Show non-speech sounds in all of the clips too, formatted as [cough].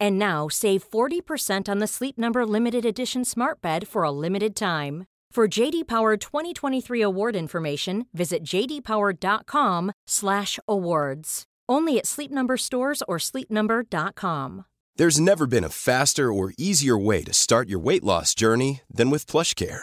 And now save 40% on the Sleep Number limited edition Smart Bed for a limited time. For JD Power 2023 award information, visit jdpower.com/awards. Only at Sleep Number stores or sleepnumber.com. There's never been a faster or easier way to start your weight loss journey than with PlushCare.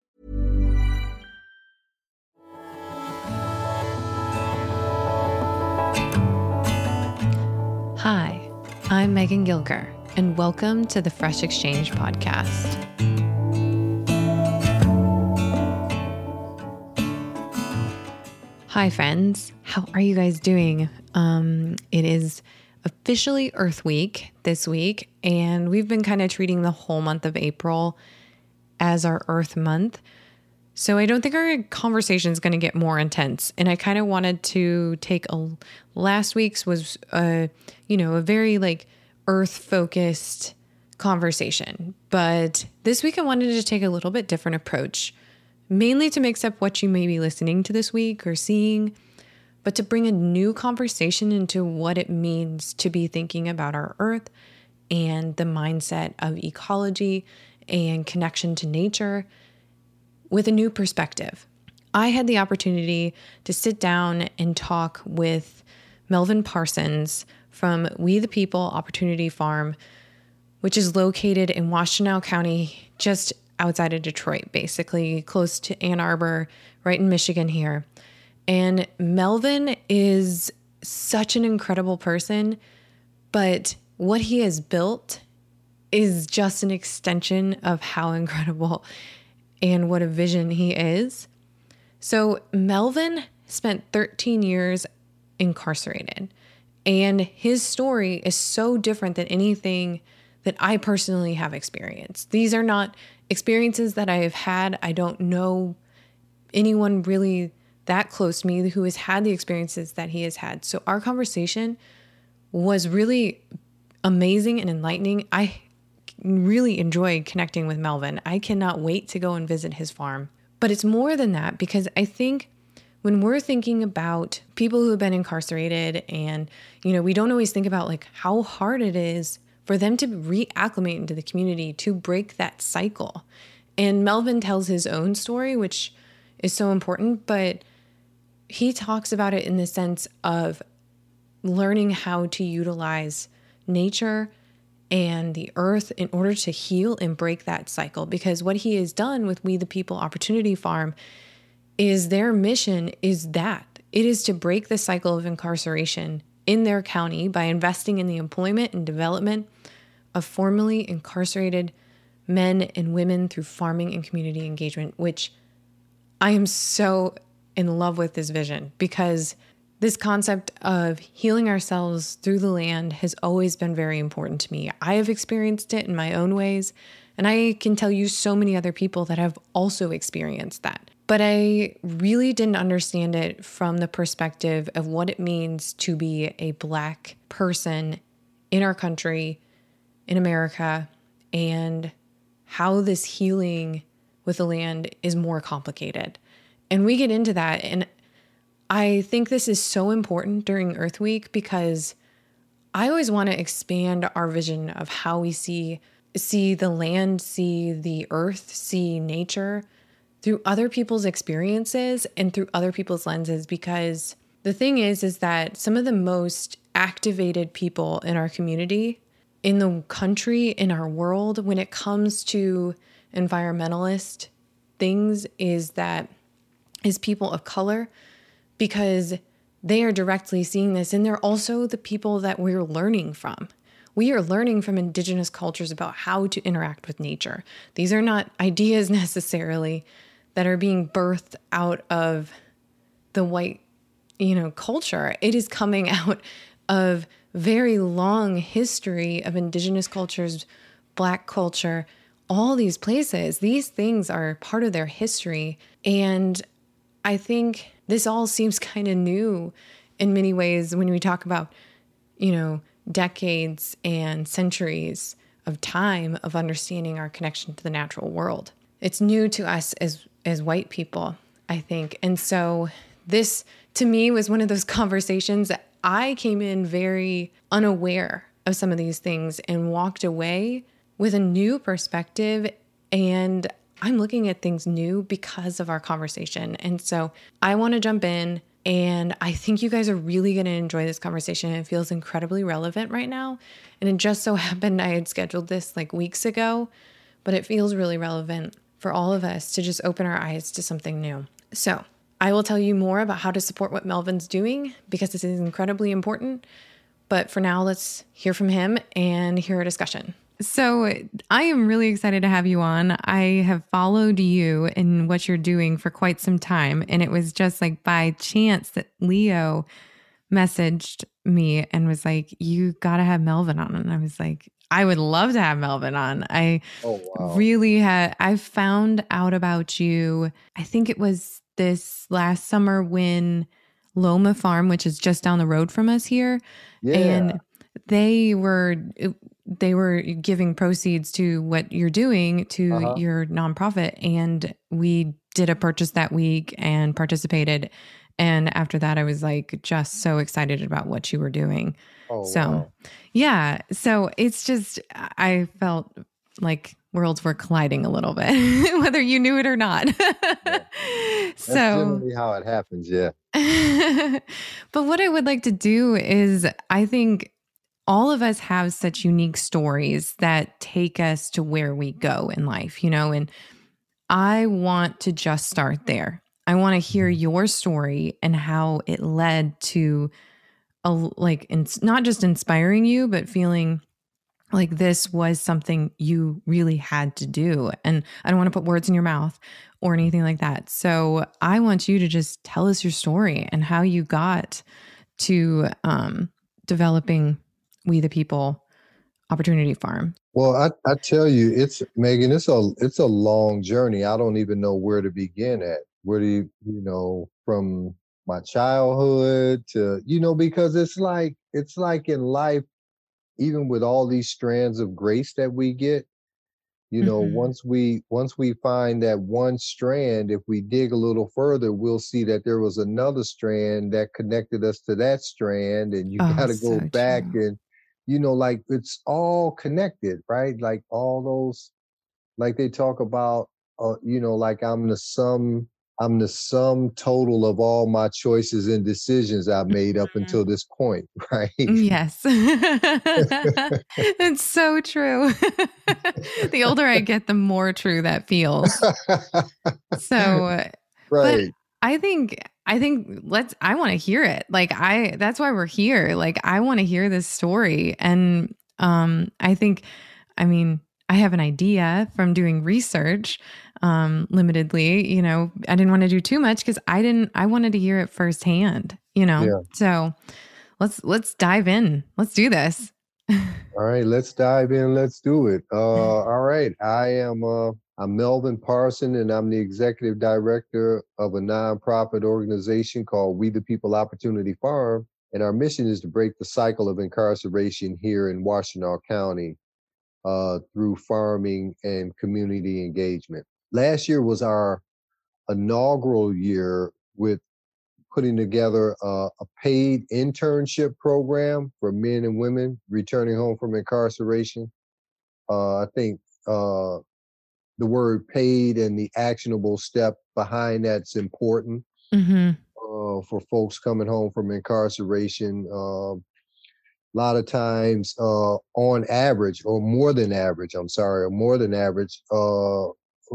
Hi, I'm Megan Gilger, and welcome to the Fresh Exchange podcast. Hi, friends. How are you guys doing? Um, it is officially Earth Week this week, and we've been kind of treating the whole month of April as our Earth month. So I don't think our conversation is going to get more intense. And I kind of wanted to take a last week's was a you know a very like Earth focused conversation, but this week I wanted to take a little bit different approach mainly to mix up what you may be listening to this week or seeing, but to bring a new conversation into what it means to be thinking about our earth and the mindset of ecology and connection to nature with a new perspective. I had the opportunity to sit down and talk with Melvin Parsons from We the People Opportunity Farm, which is located in Washtenaw County, just outside of Detroit, basically close to Ann Arbor, right in Michigan here. And Melvin is such an incredible person, but what he has built is just an extension of how incredible and what a vision he is. So, Melvin spent 13 years incarcerated, and his story is so different than anything that I personally have experienced. These are not experiences that I have had. I don't know anyone really that close to me who has had the experiences that he has had. So our conversation was really amazing and enlightening. I really enjoyed connecting with Melvin. I cannot wait to go and visit his farm. But it's more than that because I think when we're thinking about people who have been incarcerated and you know, we don't always think about like how hard it is for them to reacclimate into the community to break that cycle. And Melvin tells his own story, which is so important, but he talks about it in the sense of learning how to utilize nature and the earth in order to heal and break that cycle. Because what he has done with We the People Opportunity Farm is their mission is that it is to break the cycle of incarceration in their county by investing in the employment and development of formerly incarcerated men and women through farming and community engagement, which I am so in love with this vision because this concept of healing ourselves through the land has always been very important to me. I have experienced it in my own ways, and I can tell you so many other people that have also experienced that. But I really didn't understand it from the perspective of what it means to be a Black person in our country, in America, and how this healing with the land is more complicated. And we get into that. And I think this is so important during Earth Week because I always want to expand our vision of how we see see the land, see the earth, see nature through other people's experiences and through other people's lenses because the thing is is that some of the most activated people in our community in the country in our world when it comes to environmentalist things is that is people of color because they are directly seeing this and they're also the people that we're learning from. We are learning from indigenous cultures about how to interact with nature. These are not [laughs] ideas necessarily that are being birthed out of the white, you know, culture. It is coming [laughs] out of very long history of indigenous cultures, black culture, all these places. These things are part of their history and I think this all seems kind of new in many ways when we talk about, you know, decades and centuries of time of understanding our connection to the natural world. It's new to us as as white people, I think. And so this to me was one of those [laughs] conversations that I came in very unaware of some of these things and walked away with a new perspective and I'm looking at things new because of our conversation. And so I want to jump in. And I think you guys are really going to enjoy this conversation. It feels incredibly relevant right now. And it just so [laughs] happened I had scheduled this like weeks ago, but it feels really relevant for all of us to just open our eyes to something new. So I will tell you more about how to support what Melvin's doing because this is incredibly important. But for now, let's hear from him and hear a discussion. So I am really excited to have you on. I have followed you and what you're doing for quite some time. And it was just like by chance that Leo messaged me and was like, You got to have Melvin on. And I was like, I would love to have Melvin on. I oh, wow. really had, I found out about you. I think it was this last summer when Loma Farm, which is just down the road from us here, yeah. and they were they were giving proceeds to what you're doing to uh-huh. your nonprofit and we did a purchase that week and participated and after that i was like just so excited about what you were doing oh, so wow. yeah so it's just i felt like worlds were colliding a little bit [laughs] whether you knew it or not yeah. [laughs] so generally how it happens yeah [laughs] but what i would like to do is i think all of us have such unique stories that take us to where we go in life, you know, and I want to just start there. I want to hear your story and how it led to a like it's not just inspiring you but feeling like this was something you really had to do and I don't want to put words in your mouth or anything like that. So I want you to just tell us your story and how you got to um developing we the people opportunity farm well I, I tell you it's megan it's a it's a long journey i don't even know where to begin at where do you you know from my childhood to you know because it's like it's like in life even with all these strands of grace that we get you know mm-hmm. once we once we find that one strand if we dig a little further we'll see that there was another strand that connected us to that strand and you oh, got to go so back true. and you know, like it's all connected, right? Like all those, like they talk about, uh, you know, like I'm the sum, I'm the sum total of all my choices and decisions I've made up until mm-hmm. this point, [laughs] right? Yes. [laughs] it's so true. [laughs] the older I get, the more true that feels. So, right. I think I think let's I want to hear it. Like I that's why we're here. Like I want to hear this story and um I think I mean I have an idea from doing research um limitedly, you know. I didn't want to do too much cuz I didn't I wanted to hear it firsthand, you know. Yeah. So let's let's dive in. Let's do this. All right, let's dive in. Let's do it. Uh [laughs] all right. I am uh I'm Melvin Parson, and I'm the executive director of a nonprofit organization called We the People Opportunity Farm. And our mission is to break the cycle of incarceration here in Washtenaw County uh, through farming and community engagement. Last year was our inaugural year with putting together a, a paid internship program for men and women returning home from incarceration. Uh, I think uh, the word paid and the actionable step behind that's important mm-hmm. uh, for folks coming home from incarceration. Um, a lot of times, uh, on average, or more than average, I'm sorry, or more than average, uh,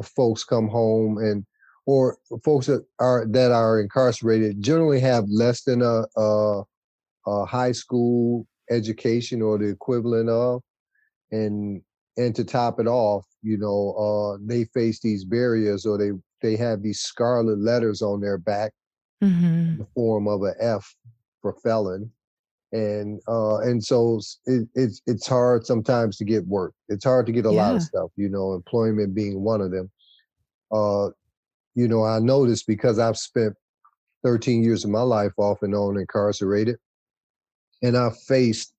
folks come home and or folks that are that are incarcerated generally have less than a, a, a high school education or the equivalent of, and and to top it off, you know, uh, they face these barriers or they they have these scarlet letters on their back mm-hmm. in the form of a F for felon. And uh, and so it, it's it's hard sometimes to get work. It's hard to get a yeah. lot of stuff, you know, employment being one of them. Uh, you know, I noticed because I've spent 13 years of my life off and on incarcerated, and I've faced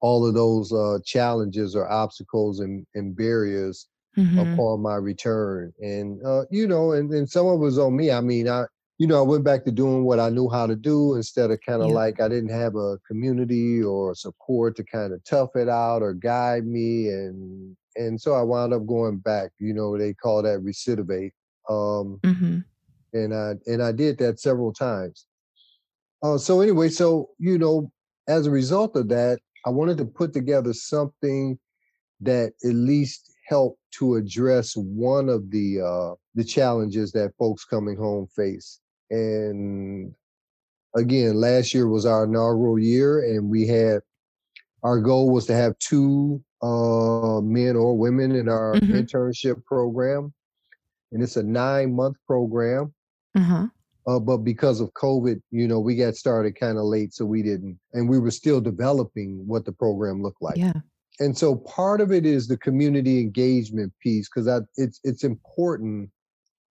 all of those uh, challenges or obstacles and, and barriers mm-hmm. upon my return. And uh, you know, and, and some of it was on me. I mean, I you know, I went back to doing what I knew how to do instead of kind of yeah. like I didn't have a community or support to kind of tough it out or guide me. And and so I wound up going back. You know, they call that recidivate. Um, mm-hmm. And I and I did that several times. Uh, so anyway, so you know, as a result of that, I wanted to put together something that at least helped to address one of the uh, the challenges that folks coming home face. And again, last year was our inaugural year, and we had our goal was to have two uh, men or women in our mm-hmm. internship program, and it's a nine month program. Uh-huh. Uh, but because of COVID, you know, we got started kind of late, so we didn't, and we were still developing what the program looked like. Yeah. And so part of it is the community engagement piece because it's it's important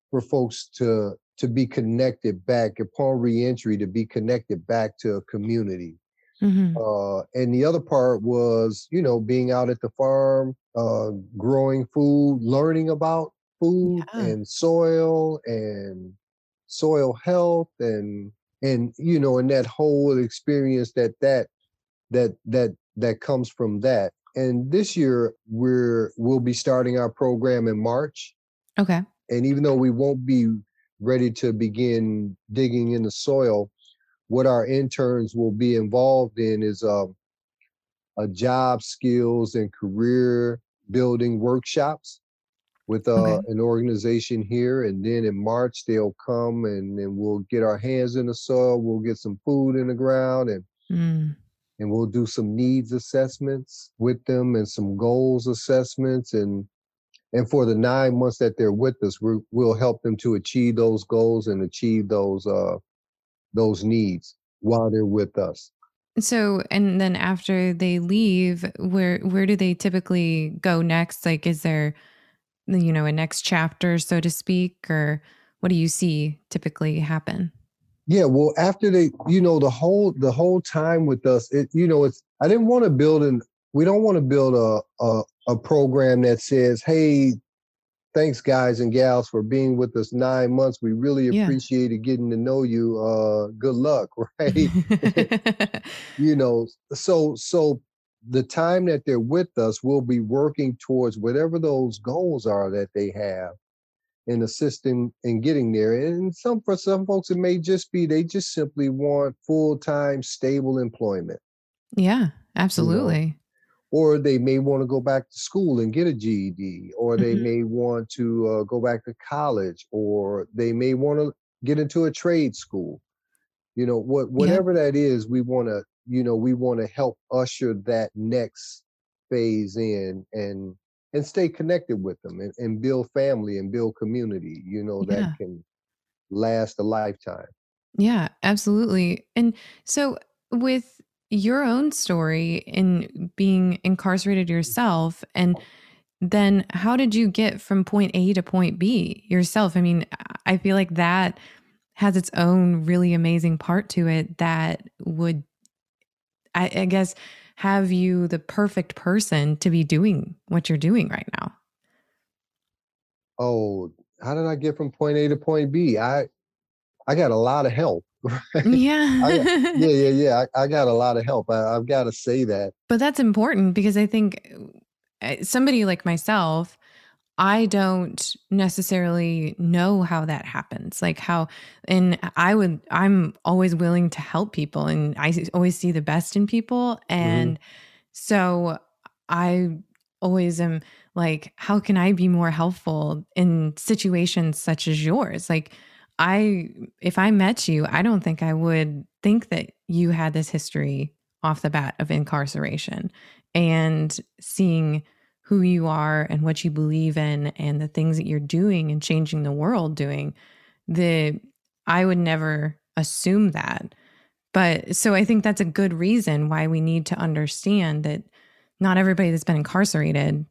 for folks to to be connected back upon reentry to be connected back to a community. Mm-hmm. Uh, and the other part was, you know, being out at the farm, uh, growing food, learning about food yeah. and soil and soil health and and you know and that whole experience that that that that that comes from that. And this year we're we'll be starting our program in march. Okay. And even though we won't be ready to begin digging in the soil what our interns will be involved in is uh, a job skills and career building workshops with uh, okay. an organization here. And then in March, they'll come and then we'll get our hands in the soil. We'll get some food in the ground and mm. and we'll do some needs assessments with them and some goals assessments. And and for the nine months that they're with us, we will help them to achieve those goals and achieve those uh, those needs while they're with us. So, and then after they leave, where where do they typically go next? Like, is there you know, a next chapter, so to speak, or what do you see typically happen? Yeah, well, after they, you know, the whole the whole time with us, it, you know, it's I didn't want to build an we don't want to build a, a a program that says, hey, thanks guys and gals for being with us nine months. We really yeah. appreciated getting to know you. Uh, good luck, [laughs] right? [laughs] [laughs] you know, so so the time that they're with us, we'll be working towards whatever those goals are that they have and assisting in getting there. And some for some folks, it may just be they just simply want full time, stable employment. Yeah, absolutely. You know? Or they may want to go back to school and get a GED, or they mm-hmm. may want to uh, go back to college, or they may want to get into a trade school. You know, what whatever yeah. that is, we want to you know we want to help usher that next phase in and and stay connected with them and, and build family and build community you know that yeah. can last a lifetime yeah absolutely and so with your own story in being incarcerated yourself and oh. then how did you get from point A to point B yourself? I mean, I feel like that has its own really amazing part to it that would I, I guess, have you the perfect person to be doing what you're doing right now? Oh, how did I get from point A to point B? I I got a lot of help. [laughs] Right? Yeah. I, [laughs] yeah, yeah, yeah. I, I, got a lot of help. I, I've got to say that. But that's important because I think uh, somebody like myself, I don't necessarily know how that happens. Like how, and I would, I'm always willing to help people and I always see the best in people. Mm-hmm. And mm-hmm. so I always am like, how can I be more helpful in situations such as yours? Like, I, if I met you, I don't think I would think that you had this history off the bat of incarceration and seeing who you are and what you believe in and the things that you're doing and changing the world doing the I would never assume that. But so I think that's a good reason why we need to understand that not everybody that's been incarcerated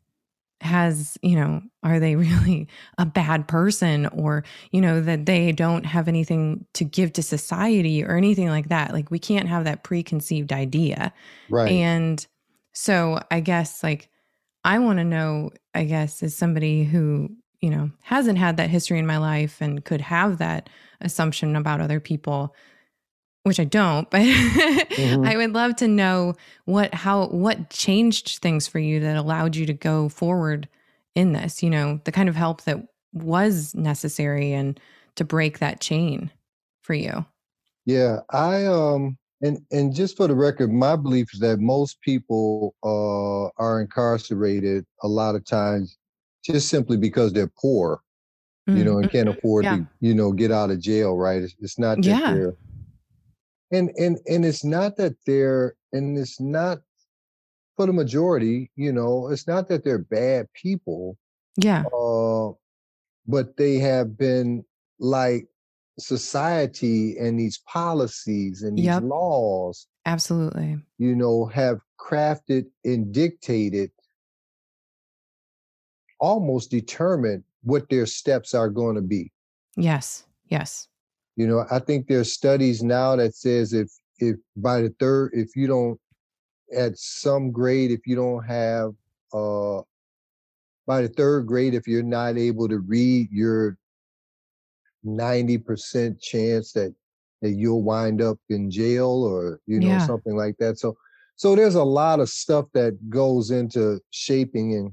has, you know, are they [laughs] really a bad person or, you know, that they don't have anything to give to society or anything like that. Like we can't have that preconceived idea. Right. And so I guess like I want to know, I guess, as somebody who, you know, hasn't had that history in my life and could have that assumption about other people, which I don't, but [laughs] mm-hmm. I would love to know what how what changed things for you that allowed you to go forward in this, you know, the kind of help that was necessary and to break that chain for you. Yeah, I um and and just for the record, my belief is that most people uh, are incarcerated a lot of times just simply because they're poor, mm-hmm. you know, and can't mm-hmm. afford yeah. to, you know, get out of jail. Right? It's, it's not that yeah. they're, and and and it's not that they're, and it's not for the majority, you know, it's not that they're bad people. Yeah. Uh, but they have been like society and these policies and these yep. laws absolutely. you know have crafted and dictated almost determined what their steps are going to be. Yes yes. You know i think there's studies now that says if if by the third if you don't at some grade if you don't have uh by the third grade if you're not able to read your 90% chance that that you'll wind up in jail or you know yeah. something like that so so there's a lot of stuff that goes into shaping and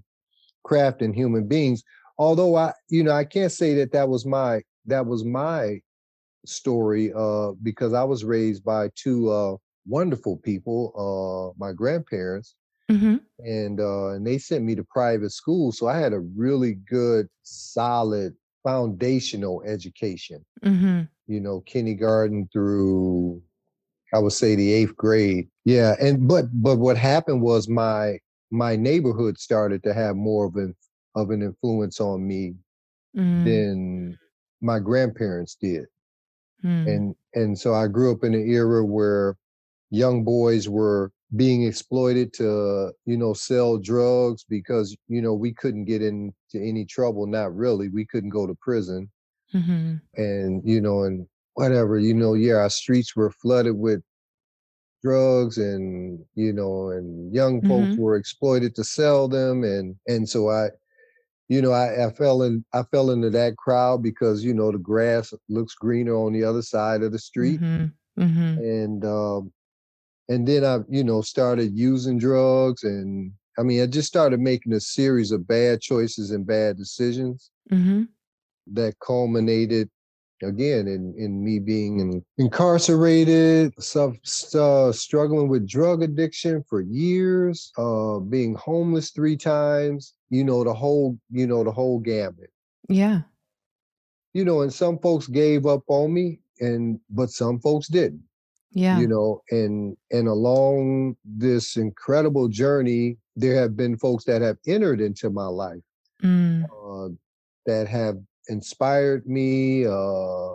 crafting human beings although i you know i can't say that that was my that was my story uh because i was raised by two uh wonderful people uh my grandparents mm-hmm. and uh and they sent me to private school so i had a really good solid foundational education. Mm-hmm. You know, kindergarten through I would say the eighth grade. Yeah, and but but what happened was my my neighborhood started to have more of an of an influence on me mm. than my grandparents did. Mm. And and so I grew up in an era where young boys were being exploited to you know sell drugs because you know we couldn't get into any trouble not really we couldn't go to prison mm-hmm. and you know and whatever you know yeah our streets were flooded with drugs and you know and young folks mm-hmm. were exploited to sell them and and so i you know I, I fell in i fell into that crowd because you know the grass looks greener on the other side of the street mm-hmm. mm-hmm. and um and then I, you know, started using drugs, and I mean, I just started making a series of bad choices and bad decisions mm-hmm. that culminated again in in me being in, incarcerated, so, uh, struggling with drug addiction for years, uh, being homeless three times. You know, the whole, you know, the whole gamut. Yeah. You know, and some folks gave up on me, and but some folks didn't yeah you know and and along this incredible journey there have been folks that have entered into my life mm. uh, that have inspired me uh,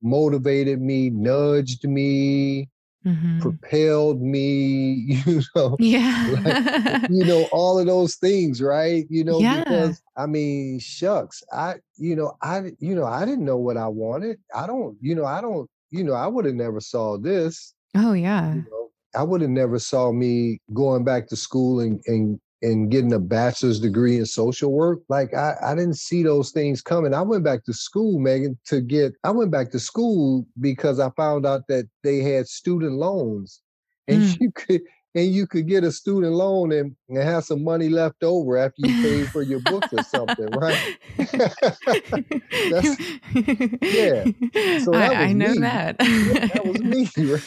motivated me nudged me mm-hmm. propelled me [laughs] you know yeah like, [laughs] you know all of those things right you know yeah. because i mean shucks i you know i you know i didn't know what i wanted i don't you know i don't you know, I would have never saw this. Oh yeah. You know, I would have never saw me going back to school and, and and getting a bachelor's degree in social work. Like I, I didn't see those things coming. I went back to school, Megan, to get I went back to school because I found out that they had student loans. And mm. you could and you could get a student loan and, and have some money left over after you paid for your books or something, right? [laughs] yeah. So I, I, know me. that. that was me. [laughs]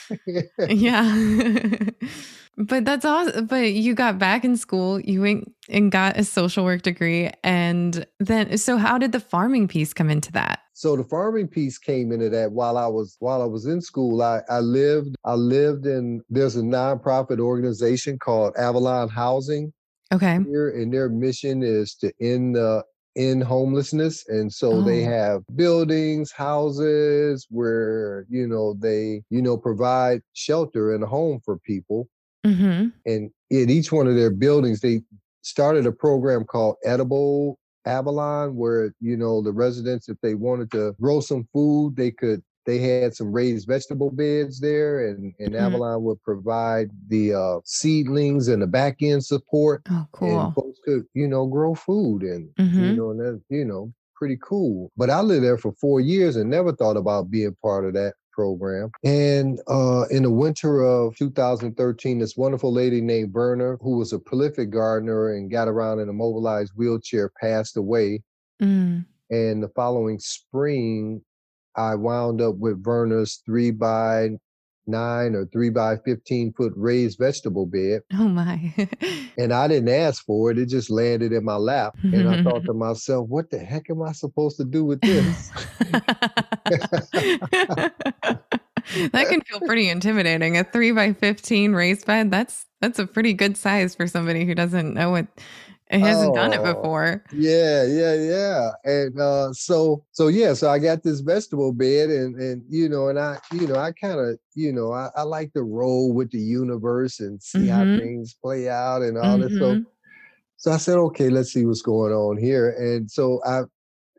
Right? yeah. but that's awesome. But you got back in school, you went and got a social work degree. And then, so how did the farming piece come into that? So the farming piece came into that while I was while I was in school. I, I lived I lived in there's a nonprofit organization called Avalon Housing. Okay. Here and their mission is to end the end homelessness and so oh. they have buildings houses where you know they you know provide shelter and a home for people mm-hmm. and in each one of their buildings they started a program called edible Avalon, where you know the residents, if they wanted to grow some food, they could. They had some raised vegetable beds there, and, and mm-hmm. Avalon would provide the uh, seedlings and the back end support. Oh, cool! And folks could, you know, grow food, and mm-hmm. you know, and that, you know, pretty cool. But I lived there for four years and never thought about being part of that program. And uh, in the winter of 2013, this wonderful lady named Verna, who was a prolific gardener and got around in a mobilized wheelchair, passed away. Mm. And the following spring, I wound up with Verna's three by nine or three by 15 foot raised vegetable bed. Oh my. [laughs] and I didn't ask for it. It just landed in my lap. And I thought [laughs] to myself, what the heck am I supposed to do with this? [laughs] that can feel pretty intimidating. A three by 15 raised bed, that's, that's a pretty good size for somebody who doesn't know what it hasn't oh, done it oh, before. Yeah, yeah, yeah. And uh, so, so yeah, so I got this vegetable bed, and and you know, and I, you know, I kind of, you know, I, I, like to roll with the universe and see mm-hmm. how things play out and all mm-hmm. that. So, so I said, okay, let's see what's going on here. And so I,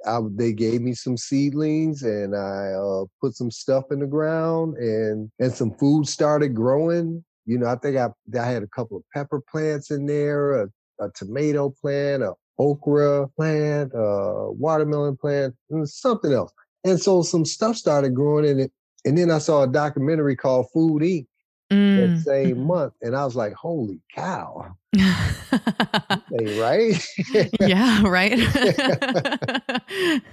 I they gave me some seedlings, and I uh, put some stuff in the ground, and and some food started growing. You know, I think I I had a couple of pepper plants in there, a a tomato plant, a okra plant, a watermelon plant, and something else. And so some stuff started growing in it. And then I saw a documentary called Food Inc. Mm. that same month. And I was like, holy cow. hey, right? [laughs] yeah, right. [laughs]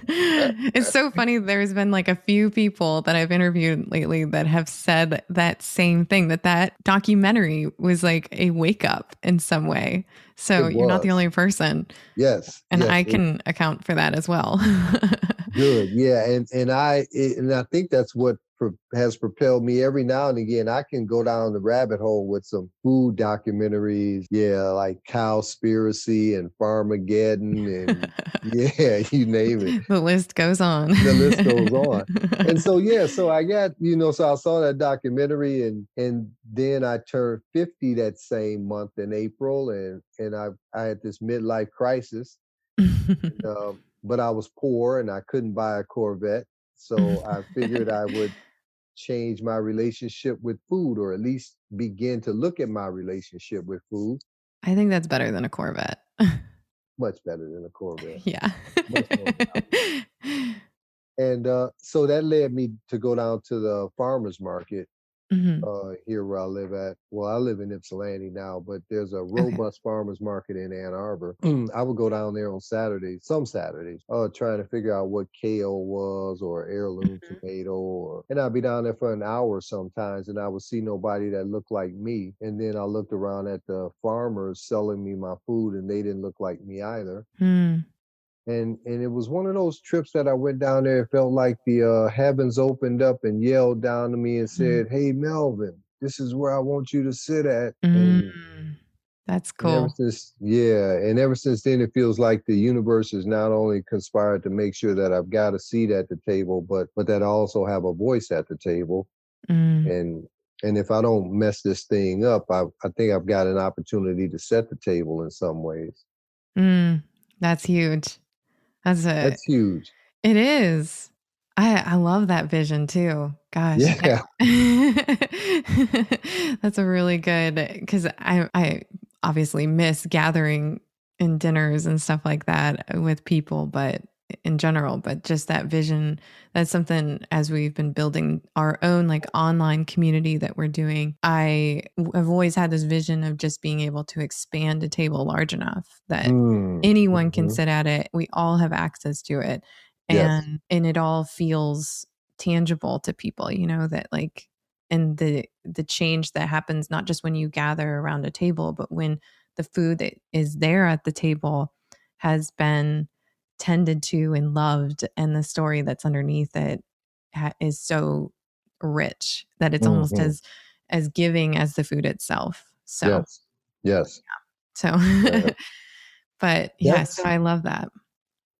it's so funny. There's been like a few people that I've interviewed lately that have said that same thing that that documentary was like a wake up in some way. So you're not the only person. Yes. And yes, I can it, account for that as well. [laughs] good. Yeah. And, and I, it, and I think that's what has propelled me every now and again. I can go down the rabbit hole with some food documentaries. Yeah, like Cowspiracy and Farmageddon and [laughs] yeah, [laughs] you name it. The list goes on. the list goes on. [laughs] And so yeah, so I got, you know, so I saw that documentary and and then I turned 50 that same month in April and and I I had this midlife crisis. and, um, but I was poor and I couldn't buy a Corvette. So I figured I would change my relationship with food or at least begin to look at my relationship with food. I think that's better than a Corvette. Much better than a [laughs] Corvette. Yeah. [laughs] and uh, so that led me to go down to the farmer's market mm-hmm. uh, here where I live at. Well, I live in Ypsilanti now, but there's a [laughs] robust okay. farmers market in Ann Arbor. I would go down there on Saturdays, some Saturdays, uh, trying to figure out what kale was or heirloom mm-hmm. tomato, or, and I'd be down there for an hour sometimes, and I would see nobody that looked like me. And then I looked around at the farmers selling me my food, and they didn't look like me either. Mm and and it was one of those trips that I went down there. It felt like the uh, heavens opened up and yelled down to me and mm. said, mm. "Hey, Melvin, this is where I want you to sit at." Mm. And, That's cool. And since, yeah, and ever since then, it feels like the universe has not only conspired to make sure that I've got a seat at the table, but but that I also have a voice at the table. Mm. And and if I don't mess this thing up, I I think I've got an opportunity to set the table in some ways. Mm. That's huge. That's a That's huge. It is. I I love that vision too. Gosh. Yeah. [laughs] [laughs] That's a really good cuz I I obviously miss gathering in dinners and stuff like that uh, with people, but in general, but just that vision. That's something as we've been building our own like online community that we're doing. I have always had this vision of just being able to expand a table large enough that Mm, anyone can mhm. sit at it. We all have access to it. Yes. And and it all feels tangible to people, you know, that like and the the change that happens not just when you gather around a table, but when the food that is there at the table has been tended to and loved and the story that's underneath it ha- is so rich that it's almost Mhm. as as giving as the food itself. So Yes. Yes. so Yeah. [laughs] but yeah, That's- so I love that.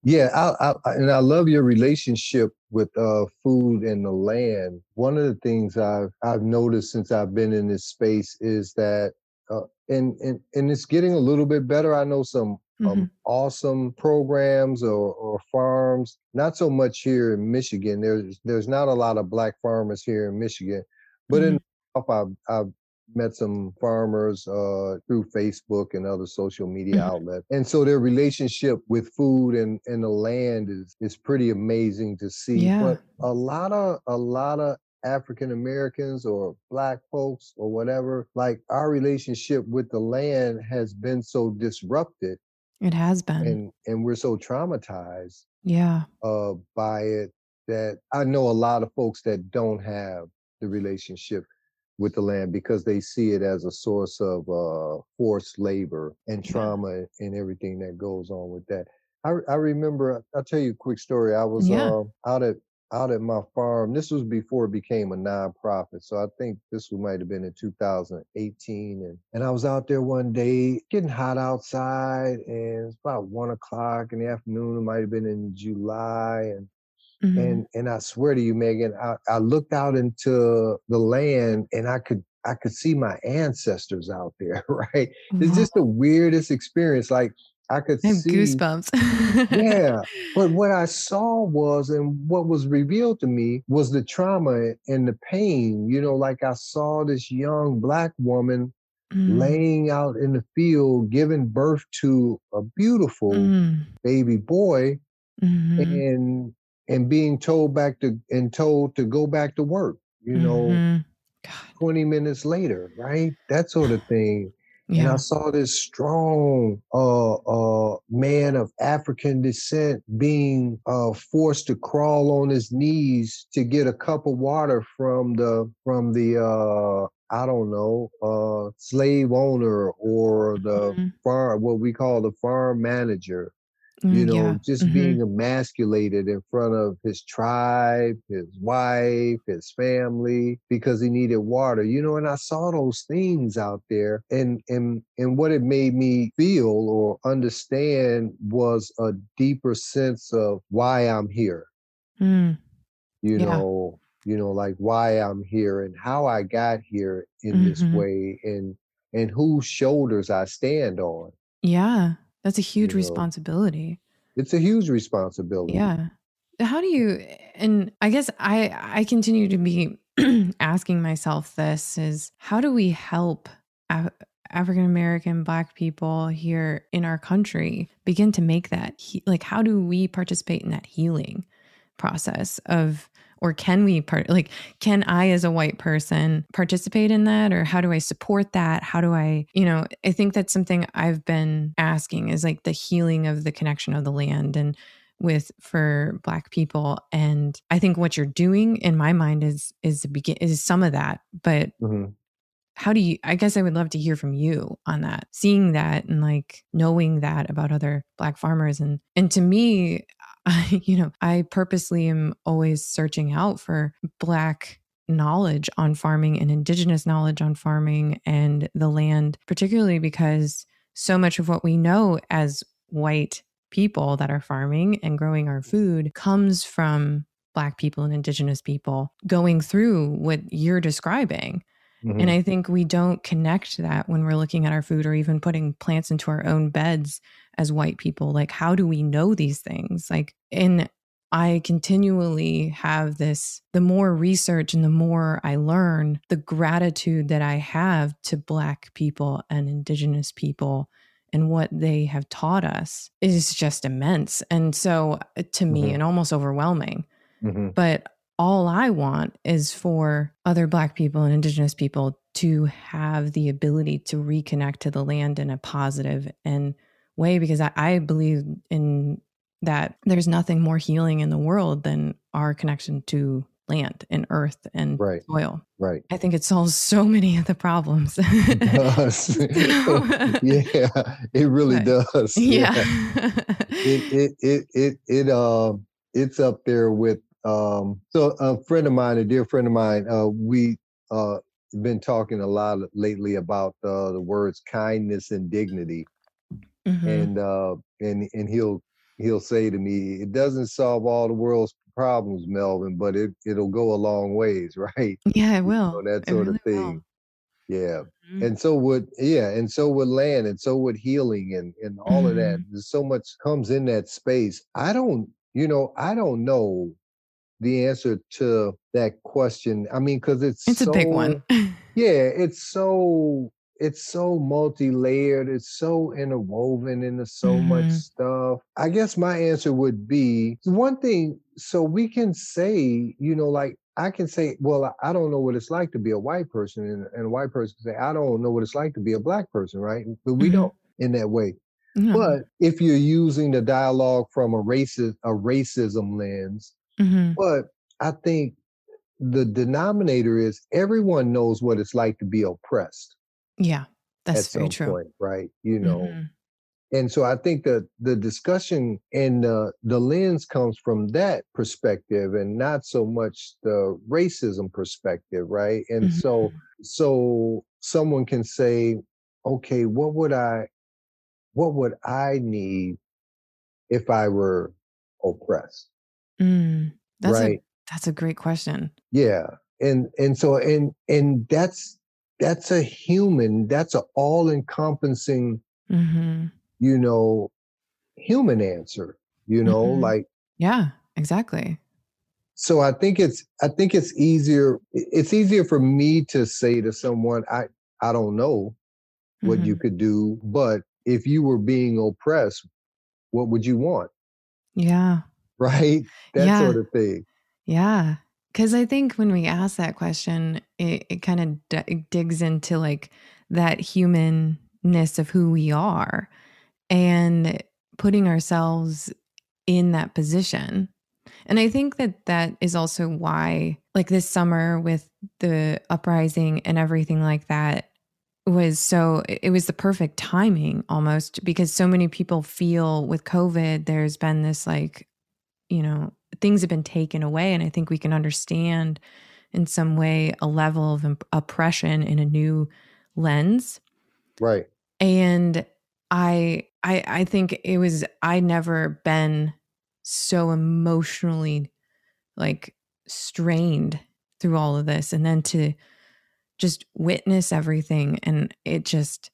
Yeah, I, I, and I love your relationship with uh, food and the land. One of the things I've I've noticed since I've been in this space is that, uh, and and and it's getting a little bit better. I know some Mhm. um, awesome programs or, or farms. Not so much here in Michigan. There's there's not a lot of black farmers here in Michigan, but in the South, I've, I've met some farmers uh, through Facebook and other social media Mhm. outlets, and so their relationship with food and, and the land is is pretty amazing to see. Yeah. But a lot of a lot of African Americans or black folks or whatever, like our relationship with the land has been so disrupted It has been. and and we're so traumatized yeah. uh by it that I know a lot of folks that don't have the relationship with the land because they see it as a source of uh forced labor and trauma and everything that goes on with that. I I remember I'll tell you a quick story. I was Yeah. um out at out at my farm. This was before it became a nonprofit. So I think this might have been in 2018. And, and I was out there one day getting hot outside and it's about one o'clock in the afternoon. It might have been in July. And Mhm. and and I swear to you, Megan, I, I looked out into the land and I could I could see my ancestors out there, [laughs] right? It's just the weirdest experience. Like I could I see goosebumps. yeah. [laughs] But what I saw was, and what was revealed to me was the trauma and the pain. You know, like I saw this young black woman Mm, laying out in the field, giving birth to a beautiful mm, baby boy, mhm, and and being told back to and told to go back to work. You know, mhm. God. 20 minutes later, right? That sort of thing. And I saw this strong uh, uh, man of African descent being uh, forced to crawl on his knees to get a cup of water from the from the uh, I don't know uh, slave owner or the Mhm. farm what we call the farm manager you know, yeah. just Mhm. being emasculated in front of his tribe, his wife, his family, because he needed water. You know, and I saw those things out there, and and and what it made me feel or understand was a deeper sense of why I'm here. Mm, You Yeah. know, you know, like why I'm here and how I got here in this Mhm. way, and and whose shoulders I stand on. yeah. That's a huge know. responsibility. It's a huge responsibility. Yeah. How do you and I guess I I continue to be [clears throat] asking myself this is how do we help Af- African American black people here in our country begin to make that he- like how do we participate in that healing process of or can we part like can I as a white person participate in that? Or how do I support that? How do I you know I think that's something I've been asking is like the healing of the connection of the land and with for black people. And i think what you're doing in my mind is is the begin is some of that. But Mhm. how do you i guess i would love to hear from you on that seeing that and like knowing that about other black farmers. And and to me I, [laughs] you know i purposely am always searching out for black knowledge on farming and indigenous knowledge on farming and the land particularly because so much of what we know as white people that are farming and growing our food comes from black people and indigenous people going through what you're describing Mhm. and I think we don't connect that when we're looking at our food or even putting plants into our own beds as white people. Like, how do we know these things? Like, in I continually have this the more research and the more I learn, the gratitude that I have to Black people and Indigenous people and what they have taught us is just immense. And so uh, to me, Mhm. and almost overwhelming. hmm But all I want is for other Black people and Indigenous people to have the ability to reconnect to the land in a positive and way because I, I believe in that there's nothing more healing in the world than our connection to land and earth and Right. soil. Right. I think it solves [laughs] so many of the problems. It does. [laughs] [laughs] yeah, it really But- does. yeah. it it it it it um it's up there with um so a friend of mine a dear friend of mine uh we uh been talking a lot lately about uh the words kindness and dignity Mhm. and uh and and he'll he'll say to me it doesn't solve all the world's problems melvin but it it'll go a long ways [laughs] right yeah, it You will. know, that sort really of will. thing yeah Mhm. and so would yeah and so would land and so would healing and and all of that Mm-hmm. there's so much comes in that space i don't you know i don't know the answer to that question i mean because it's It's a big one. yeah it's so it's so multi-layered it's so interwoven into so much Mhm. stuff i guess my answer would be one thing so we can say you know like i can say well i don't know what it's like to be a white person and, and a white person say i don't know what it's like to be a black person right but we Mhm. don't in that way Yeah. but if you're using the dialogue from a racist a racism lens Mhm. but i think the denominator is everyone knows what it's like to be oppressed Yeah, that's at very true. point, right? You know, Mhm. and so I think that the discussion and uh, the lens comes from that perspective, and not so much the racism perspective, right? And so, Mhm. so someone can say, okay, what would I, what would I need if I were oppressed, Mm, that's right? a that's a great question. Yeah. And and so and and that's that's a human, that's an all encompassing, hmm you know, human answer, you know, Mhm. like Yeah, exactly. so I think it's I think it's easier it's easier for me to say to someone, I I don't know what you Mhm. could do, but if you were being oppressed, what would you want? Yeah, Right? That Yeah. sort of thing. yeah. Because I think when we ask that question, it, it kind of d- digs into like that humanness of who we are and putting ourselves in that position. And I think that that is also why, like this summer with the uprising and everything like that, was so, it it was the perfect timing almost because so many people feel with COVID, there's been this like, you know, things have been taken away. And I think we can understand in some way a level of imp- oppression in a new lens Right. and I, I i think it was i never been so emotionally like strained through all of this and then to just witness everything and it just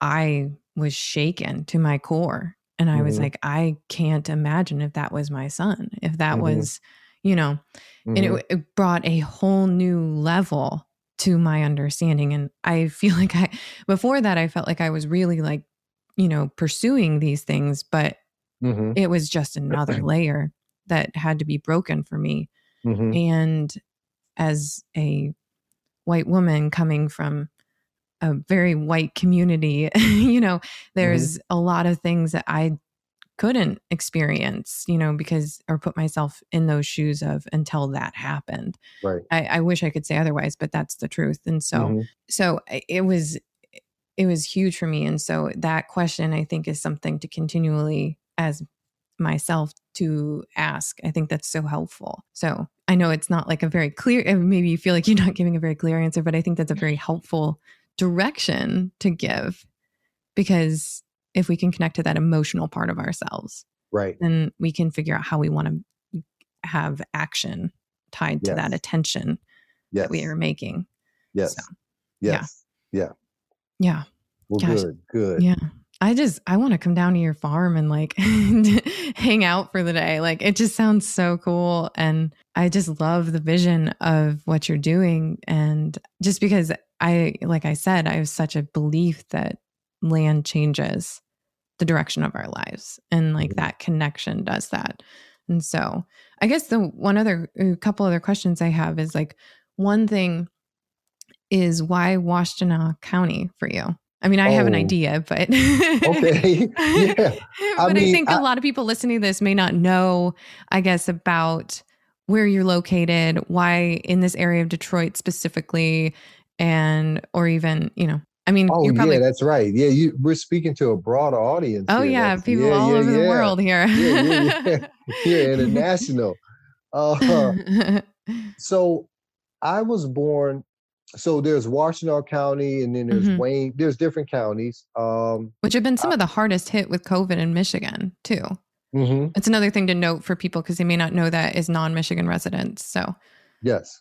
i was shaken to my core and i was Mhm. like i can't imagine if that was my son if that Mhm. was you know and Mhm. it, it brought a whole new level to my understanding and i feel [laughs] like i before that i felt like i was really like you know pursuing these things but Mhm. it was just another [clears throat] layer that had to be broken for me Mhm. and as a white woman coming from a very white community [laughs] you know there's a lot of things that i couldn't experience you know because or put myself in those shoes of until that happened Right. I, I wish I could say otherwise, but that's the truth. And so, Mhm. so it was, it was huge for me. And so that question, I think, is something to continually, as myself, to ask. I think that's so helpful. So I know it's not like a very clear. Maybe you feel like you're not giving a very clear answer, but I think that's a very helpful direction to give, because if we can connect to that emotional part of ourselves, Right. then we can figure out how we want to have action tied to that attention Yes. that we are making. Yes. So, yeah. Yeah. Yeah. Well, Gosh. good. Good. Yeah. I just I want to come down to your farm and like [laughs] hang out for the day. Like it just sounds so cool and I just love the vision of what you're doing and just because I like I said I have such a belief that land changes the direction of our lives and like mm-hmm. that connection does that. And so, I guess the one other a couple other questions I have is like one thing is why Washtenaw County for you? I mean, I oh. have an oh. idea, but okay, [laughs] yeah. I [laughs] but mean, I think I, a lot of people listening to this may not know, I guess, about where you're located, why in this area of Detroit specifically, and or even you know, I mean, oh probably, yeah, that's right. Yeah, you we're speaking to a broader audience. Oh here. yeah, that's, people yeah, all yeah, over yeah. the world here. yeah, yeah, [laughs] [laughs] international. Uh, [laughs] so I was born so there's Washtenaw County and then there's mm-hmm. Wayne. There's different counties. Um, Which have been some I, of the hardest hit with COVID in Michigan, too. Mm-hmm. It's another thing to note for people because they may not know that as non-Michigan residents. So, yes.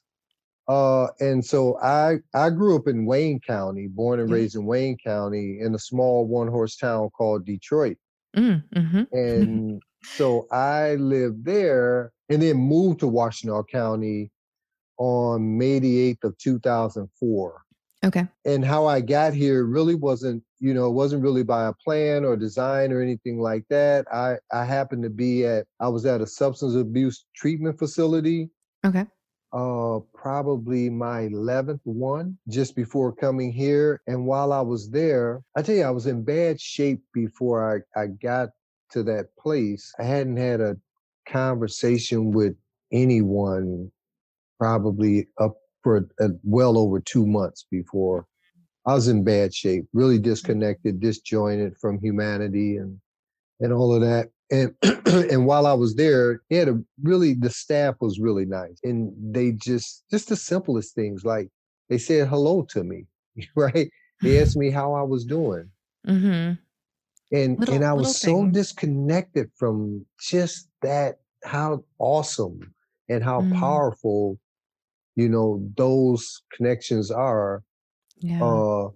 Uh, and so I I grew up in Wayne County, born and raised in Wayne County, in a small one horse town called Detroit. Mm, mm-hmm. [laughs] And so I lived there, and then moved to Washtenaw County on May the 8th of 2004. Okay. And how I got here really wasn't, you know, it wasn't really by a plan or design or anything like that. I I happened to be at I was at a substance abuse treatment facility. Okay. Uh probably my 11th one just before coming here and while I was there, I tell you I was in bad shape before I I got to that place. I hadn't had a conversation with anyone probably up for a, well over two months before I was in bad shape, really disconnected, disjointed from humanity and and all of that. And [clears throat] and while I was there, they had a really the staff was really nice, and they just just the simplest things like they said hello to me, [laughs] right? They asked me how I was doing, mm-hmm. and little, and I was so disconnected from just that how awesome and how mm-hmm. powerful you know those connections are yeah. uh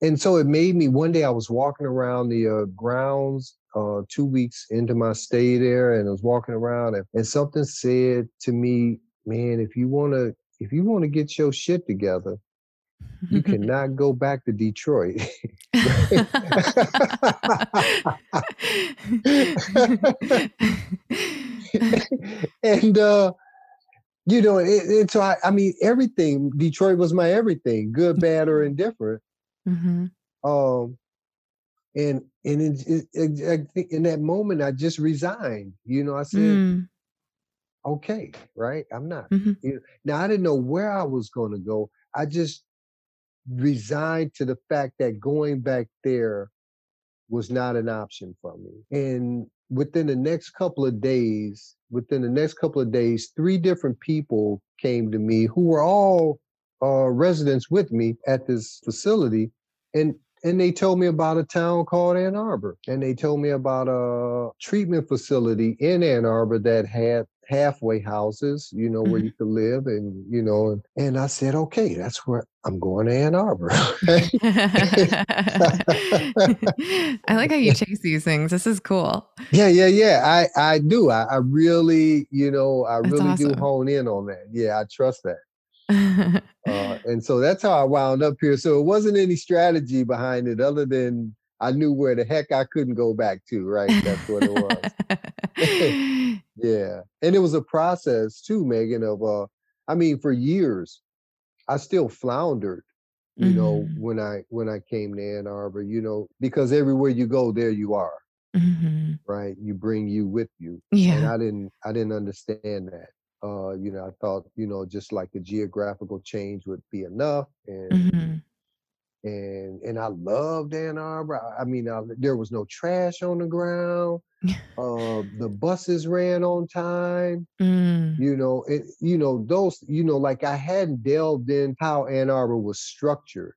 and so it made me one day i was walking around the uh, grounds uh two weeks into my stay there and i was walking around and, and something said to me man if you want to if you want to get your shit together you [laughs] cannot go back to detroit [laughs] and uh you know, it, it, so I, I mean, everything. Detroit was my everything, good, bad, or indifferent. Mm-hmm. Um, and and it, it, I think in that moment, I just resigned. You know, I said, mm. "Okay, right, I'm not." Mm-hmm. You know, now I didn't know where I was going to go. I just resigned to the fact that going back there was not an option for me. And within the next couple of days, within the next couple of days, three different people came to me who were all uh, residents with me at this facility, and and they told me about a town called Ann Arbor, and they told me about a treatment facility in Ann Arbor that had halfway houses, you know, where mm-hmm. you could live and, you know, and, and I said, okay, that's where I'm going to Ann Arbor. [laughs] I like how you [laughs] chase these things. This is cool. Yeah, yeah, yeah. I, I do. I, I really, you know, I that's really awesome. do hone in on that. Yeah, I trust that. [laughs] uh, and so that's how I wound up here. So it wasn't any strategy behind it other than I knew where the heck I couldn't go back to, right? That's what it was. [laughs] yeah. And it was a process too, Megan, of uh I mean, for years, I still floundered, you mm-hmm. know, when I when I came to Ann Arbor, you know, because everywhere you go, there you are. Mm-hmm. Right. You bring you with you. Yeah. And I didn't I didn't understand that. Uh, you know, I thought, you know, just like the geographical change would be enough. And mm-hmm and and I loved Ann Arbor. I mean, I, there was no trash on the ground. uh, [laughs] the buses ran on time. Mm. You know, it, you know those. You know, like I hadn't delved in how Ann Arbor was structured.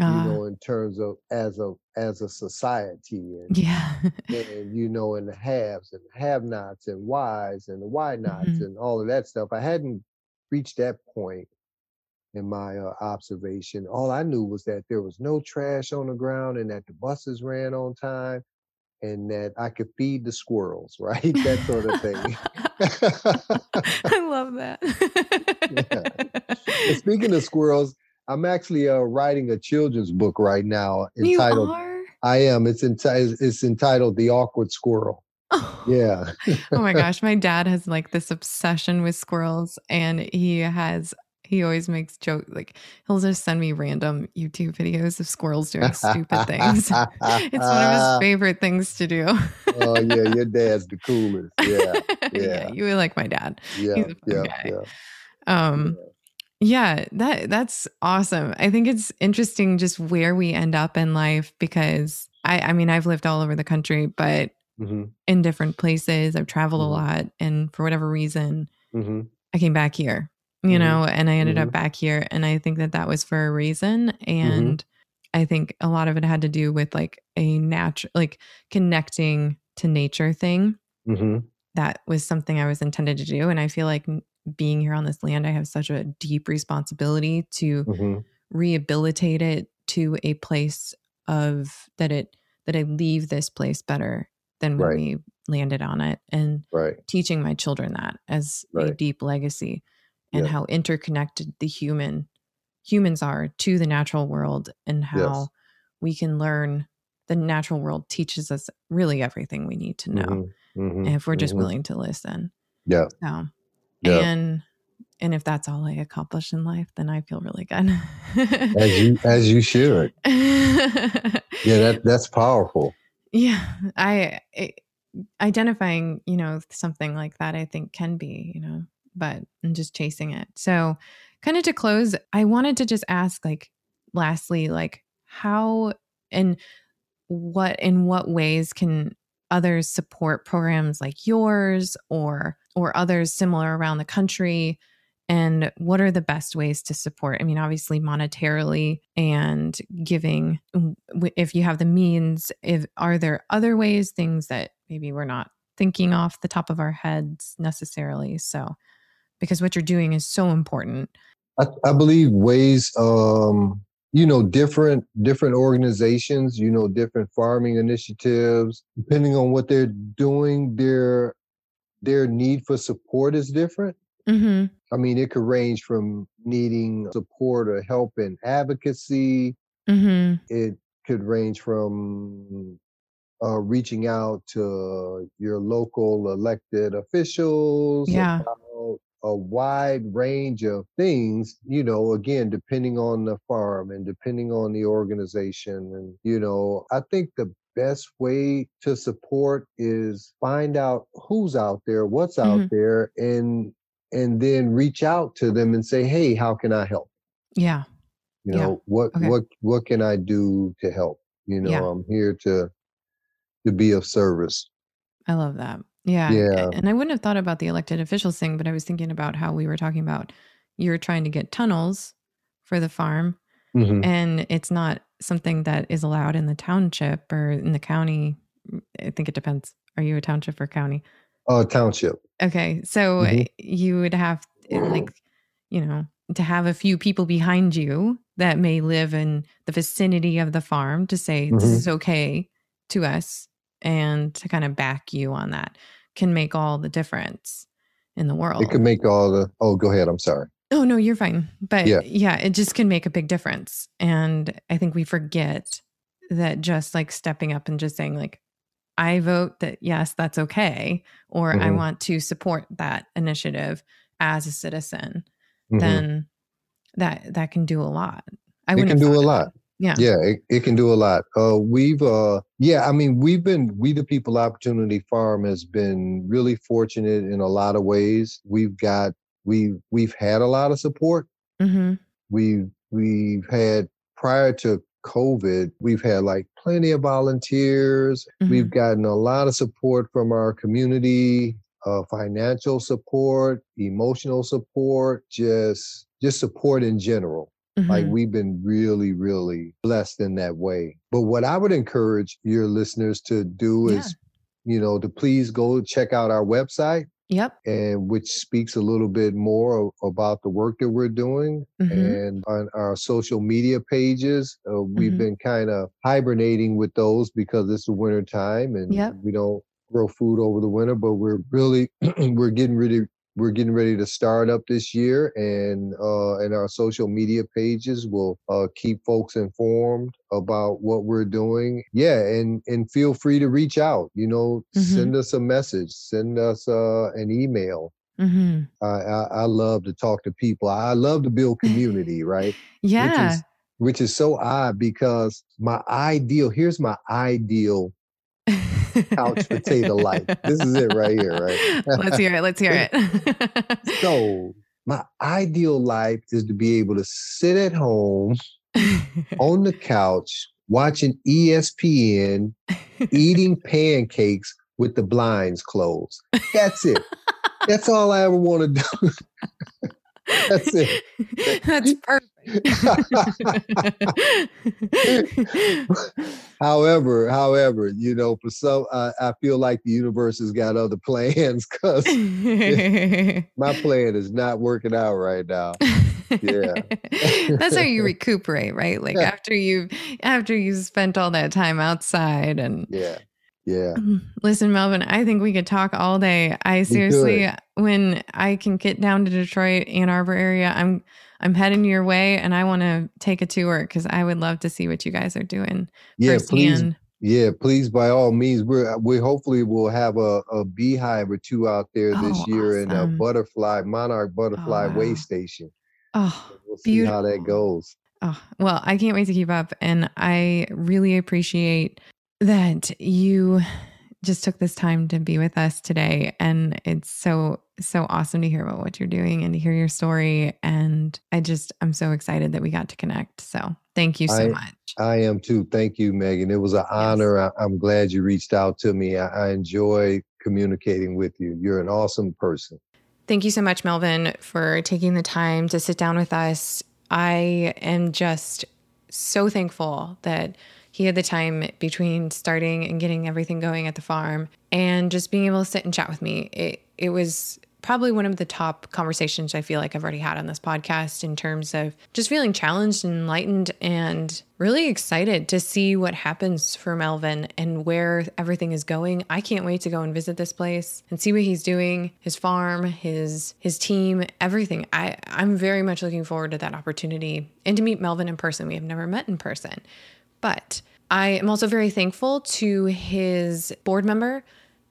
Uh, you know, in terms of as a as a society, and yeah, and you know, and the haves and have-nots and whys and the why nots mm-hmm. and all of that stuff. I hadn't reached that point in my uh, observation. All I knew was that there was no trash on the ground and that the buses ran on time and that I could feed the squirrels, [laughs] right? that sort of thing. [laughs] I love that. [laughs] yeah. speaking of squirrels, I'm actually uh, writing a children's book right now entitled. You are? I am. It's entitled. It's entitled "The Awkward Squirrel." Oh. Yeah. oh my gosh, my [laughs] dad has like this obsession with squirrels, and he has he always makes joke like he'll just send me random YouTube videos of squirrels doing stupid things. [laughs] it's one of his [laughs] favorite things to do. oh yeah, your dad's the coolest. Yeah, yeah. yeah you would like my dad. Yeah, yeah, guy. yeah. Um, yeah, that that's awesome. I think it's interesting just where we end up in life because I I mean I've lived all over the country, but hmm in different places. I've traveled Mhm. a lot, and for whatever reason, hmm I came back here, you Mhm. know, and I ended Mhm. up back here. And I think that that was for a reason. Mm-hmm. And I think a lot of it had to do with like a natural, like connecting to nature thing. hmm That was something I was intended to do. And I feel like being here on this land, I have such a deep responsibility to hmm rehabilitate it to a place of that it, that I leave this place better than when Right. we landed on it. And Right. teaching my children that as a deep legacy and how interconnected the human humans are to the natural world and how we can learn the natural world teaches us really everything we need to know hmm if we're just mhm. willing to listen Yeah. so Yeah. and and if that's all i accomplish in life then i feel really good As you as you should. [laughs] Yeah, that that's powerful. yeah i it, identifying you know something like that i think can be you know but and just chasing it so kind of to close i wanted to just ask like lastly like how and what in what ways can others support programs like yours or or others similar around the country and what are the best ways to support? I mean obviously monetarily and giving if you have the means if are there other ways things that maybe we're not thinking off the top of our heads necessarily? So because what you're doing is so important. I, I believe ways um you know different different organizations you know different farming initiatives depending on what they're doing their their need for support is different mm-hmm. i mean it could range from needing support or help in advocacy Mm-hmm. it could range from uh, reaching out to your local elected officials Yeah. a wide range of things you know again depending on the farm and depending on the organization and you know i think the best way to support is find out who's out there what's out Mhm. there and and then reach out to them and say hey how can i help yeah you Yeah. know what Okay. what what can i do to help you know Yeah. i'm here to to be of service I love that. Yeah. Yeah. And I wouldn't have thought about the elected officials thing, but I was thinking about how we were talking about you're trying to get tunnels for the farm Mhm. and it's not something that is allowed in the township or in the county. I think it depends. Are you a township or county? uh township Okay. So Mhm. you would have eh, like, you know, to have a few people behind you that may live in the vicinity of the farm to say this Mhm. is okay to us and to kind of back you on that can make all the difference in the world. it could make all the oh go ahead i'm sorry Oh no, you're fine. But Yeah. yeah. it just can make a big difference. And I think we forget that just like stepping up and just saying like I vote that yes, that's okay or I Mhm. want to support that initiative as a citizen, Mhm. then that that can do a lot. I it can do a lot. Yeah. yeah it, it can do a lot uh we've uh yeah i mean we've been we the people opportunity farm has been really fortunate in a lot of ways we've got we we've had a lot of support. Hmm we've we've had prior to covid we've had like plenty of volunteers. We've gotten a lot of support from our community uh, financial support emotional support just just support in general. Like Mhm. we've been really really blessed in that way. But what i would encourage your listeners to do Yeah. is you know to please go check out our website Yep. and which speaks a little bit more about the work that we're doing. Mhm. And on our social media pages, uh, we've Mhm. been kind of hibernating with those because it's the winter time and Yep. we don't grow food over the winter. But we're really [clears throat] we're getting ready. We're getting ready to start up this year, and uh, and our social media pages will uh, keep folks informed about what we're doing. Yeah, and and feel free to reach out. You know, Mhm. send us a message, send us uh, an email. hmm I, I I love to talk to people. I love to build community, [laughs] right? Yeah. Which is which is so odd because my ideal here's my ideal [laughs] couch potato life. This is it right here, right? [laughs] let's hear it. Let's hear it. [laughs] So my ideal life is to be able to sit at home [laughs] on the couch watching ESPN, eating pancakes with the blinds closed. That's it. That's all I ever want to do. That's it. [laughs] That's perfect. [laughs] [laughs] however, however, you know, for some, I, I feel like the universe has got other plans because my plan is not working out right now. Yeah. That's how you recuperate, right? Like after you've after you spent all that time outside and Yeah, yeah. [laughs] Listen, Melvin, I think we could talk all day. I seriously when I can get down to Detroit, Ann Arbor area, I'm I'm heading your way and I want to take a tour cuz I would love to see what you guys are doing Yeah, please. Yeah, please, by all means. We're we hopefully will have a, a beehive or two out there oh, this Oh, year and a butterfly monarch oh, butterfly wow. way station. Oh, We'll see how that goes. Oh, well, I can't wait to keep up. And I really appreciate that you just took this time to be with us today. And it's so, so awesome to hear about what you're doing and to hear your story. And I just, I'm so excited that we got to connect. So thank you so I- much. I am too. Thank you, Megan. It was an honor. I, I'm glad you reached out to me. I, I enjoy communicating with you. You're an awesome person. Thank you so much, Melvin, for taking the time to sit down with us. I am just so thankful that he had the time between starting and getting everything going at the farm and just being able to sit and chat with me. It it was probably one of the top conversations I feel like I've already had on this podcast in terms of just feeling challenged and enlightened and really excited to see what happens for Melvin and where everything is going. I can't wait to go and visit this place and see what he's doing, his farm, his his team, everything. I I'm very much looking forward to that opportunity and to meet Melvin in person. We have never met in person. But I am also very thankful to his board member,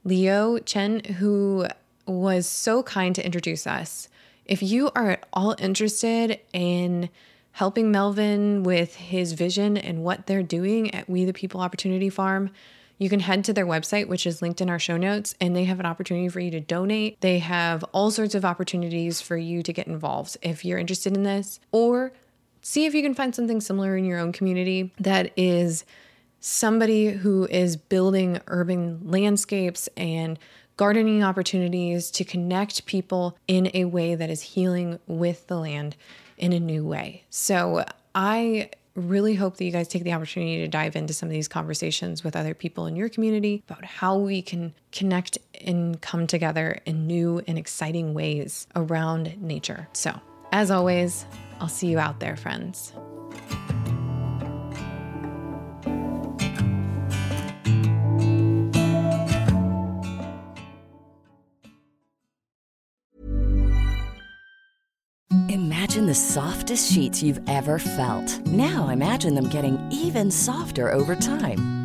Leo Chen, who was so kind to introduce us. If you are at all interested in helping Melvin with his vision and what they're doing at We the People Opportunity Farm, you can head to their website, which is linked in our show notes, and they have an opportunity for you to donate. They have all sorts of opportunities for you to get involved if you're interested in this, or see if you can find something similar in your own community that is somebody who is building urban landscapes and gardening opportunities to connect people in a way that is healing with the land in a new way. So I really hope that you guys take the opportunity to dive into some of these conversations with other people in your community about how we can connect and come together in new and exciting ways around nature. So, as always, I'll see you out there, friends. Imagine the softest sheets you've ever felt. Now imagine them getting even softer over time.